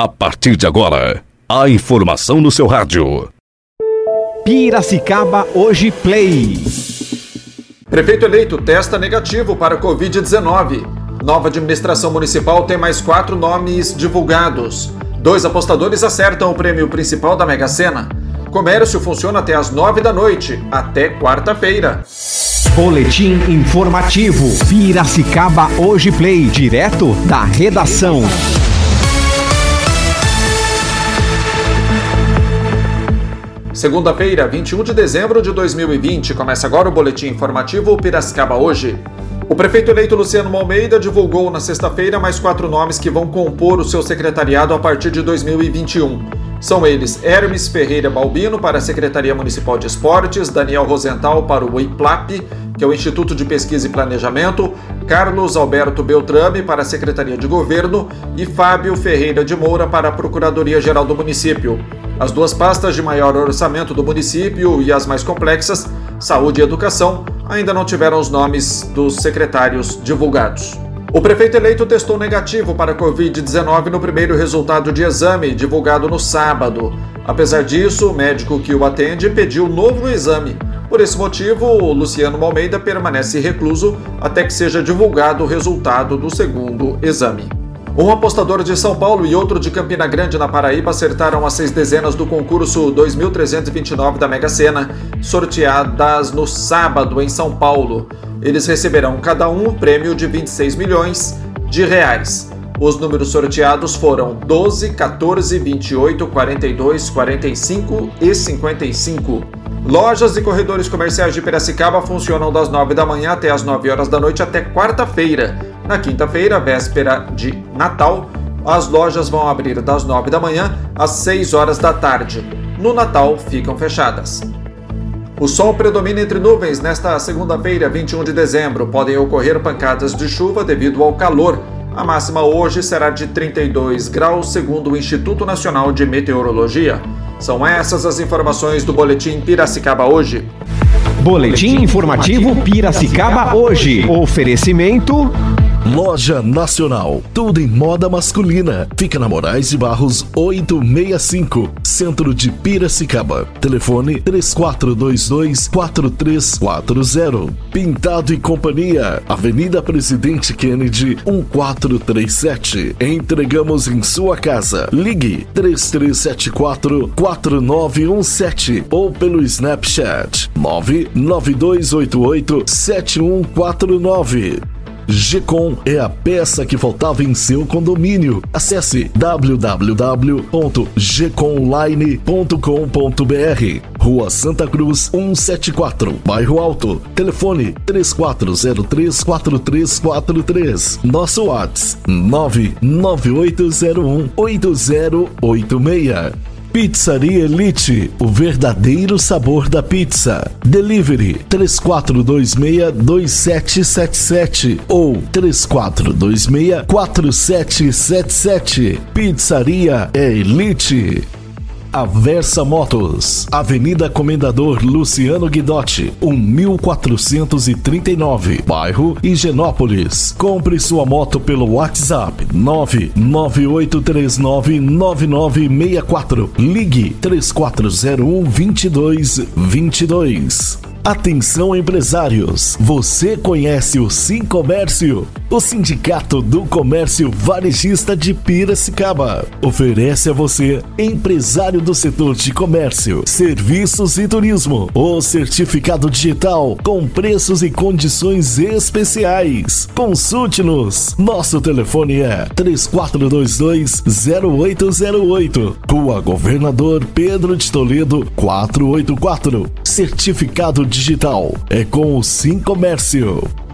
A partir de agora, a informação no seu rádio. Piracicaba Hoje Play. Prefeito eleito testa negativo para Covid-19. Nova administração municipal tem mais quatro nomes divulgados. Dois apostadores acertam o prêmio principal da Mega Sena. Comércio funciona até às nove da noite, até quarta-feira. Boletim informativo. Piracicaba Hoje Play. Direto da redação. Segunda-feira, 21 de dezembro de 2020, começa agora o boletim informativo Piracicaba hoje. O prefeito eleito Luciano Almeida divulgou na sexta-feira mais quatro nomes que vão compor o seu secretariado a partir de 2021. São eles Hermes Ferreira Balbino para a Secretaria Municipal de Esportes, Daniel Rosenthal para o IPLAP, que é o Instituto de Pesquisa e Planejamento, Carlos Alberto Beltrame para a Secretaria de Governo e Fábio Ferreira de Moura para a Procuradoria-Geral do Município. As duas pastas de maior orçamento do município e as mais complexas, saúde e educação, ainda não tiveram os nomes dos secretários divulgados. O prefeito eleito testou negativo para a Covid-19 no primeiro resultado de exame, divulgado no sábado. Apesar disso, o médico que o atende pediu novo exame. Por esse motivo, Luciano Almeida permanece recluso até que seja divulgado o resultado do segundo exame. Um apostador de São Paulo e outro de Campina Grande, na Paraíba, acertaram as seis dezenas do concurso 2329 da Mega Sena, sorteadas no sábado em São Paulo. Eles receberão cada um um prêmio de 26 milhões de reais. Os números sorteados foram 12, 14, 28, 42, 45 e 55. Lojas e corredores comerciais de Piracicaba funcionam das 9 da manhã até as 9 horas da noite até quarta-feira. Na quinta-feira, véspera de Natal, as lojas vão abrir das 9 da manhã às 6 horas da tarde. No Natal, ficam fechadas. O sol predomina entre nuvens nesta segunda-feira, 21 de dezembro. Podem ocorrer pancadas de chuva devido ao calor. A máxima hoje será de 32 graus, segundo o Instituto Nacional de Meteorologia. São essas as informações do Boletim Piracicaba hoje. Boletim informativo Piracicaba hoje. Oferecimento. Loja Nacional, tudo em moda masculina. Fica na Moraes de Barros 865, centro de Piracicaba. Telefone 3422-4340. Pintado e Companhia, Avenida Presidente Kennedy 1437. Entregamos em sua casa. Ligue 3374-4917 ou pelo Snapchat 99288 7149. Gcom é a peça que faltava em seu condomínio. Acesse www.gconline.com.br. Rua Santa Cruz 174, Bairro Alto. Telefone 34034343. Nosso WhatsApp 99801 8086. Pizzaria Elite, o verdadeiro sabor da pizza. Delivery 3426-2777 ou 3426-4777. Pizzaria é Aversa Motos, Avenida Comendador Luciano Guidotti, 1439, bairro Higienópolis. Compre sua moto pelo WhatsApp 998399964. Ligue 3401 2222. Atenção empresários, você conhece o Sim Comércio? O Sindicato do Comércio Varejista de Piracicaba oferece a você, empresário do setor de comércio, serviços e turismo, o certificado digital com preços e condições especiais. Consulte-nos. Nosso telefone é 3422-0808. Rua Governador Pedro de Toledo 484. Certificado digital é com o Sim Comércio.